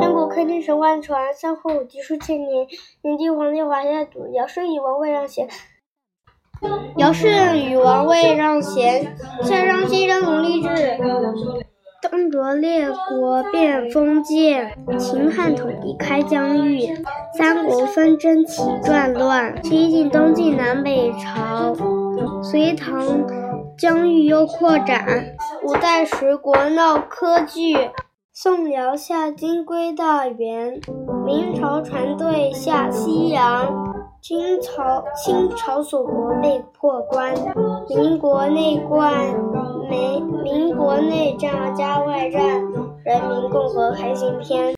三国开天神万传，三皇五帝数千年。炎帝黄帝华夏祖，尧舜禹王位让贤。尧舜禹王位让贤，夏商西征奴隶制。东卓列国变封建，秦汉统一开疆域，三国纷争起战乱，西晋、东晋、南北朝，隋唐疆域又扩展，五代十国闹割据。宋辽夏金归大元，明朝船队下西洋，清朝清朝锁国被破关，民国内战没民国内战加外战，人民共和开新篇。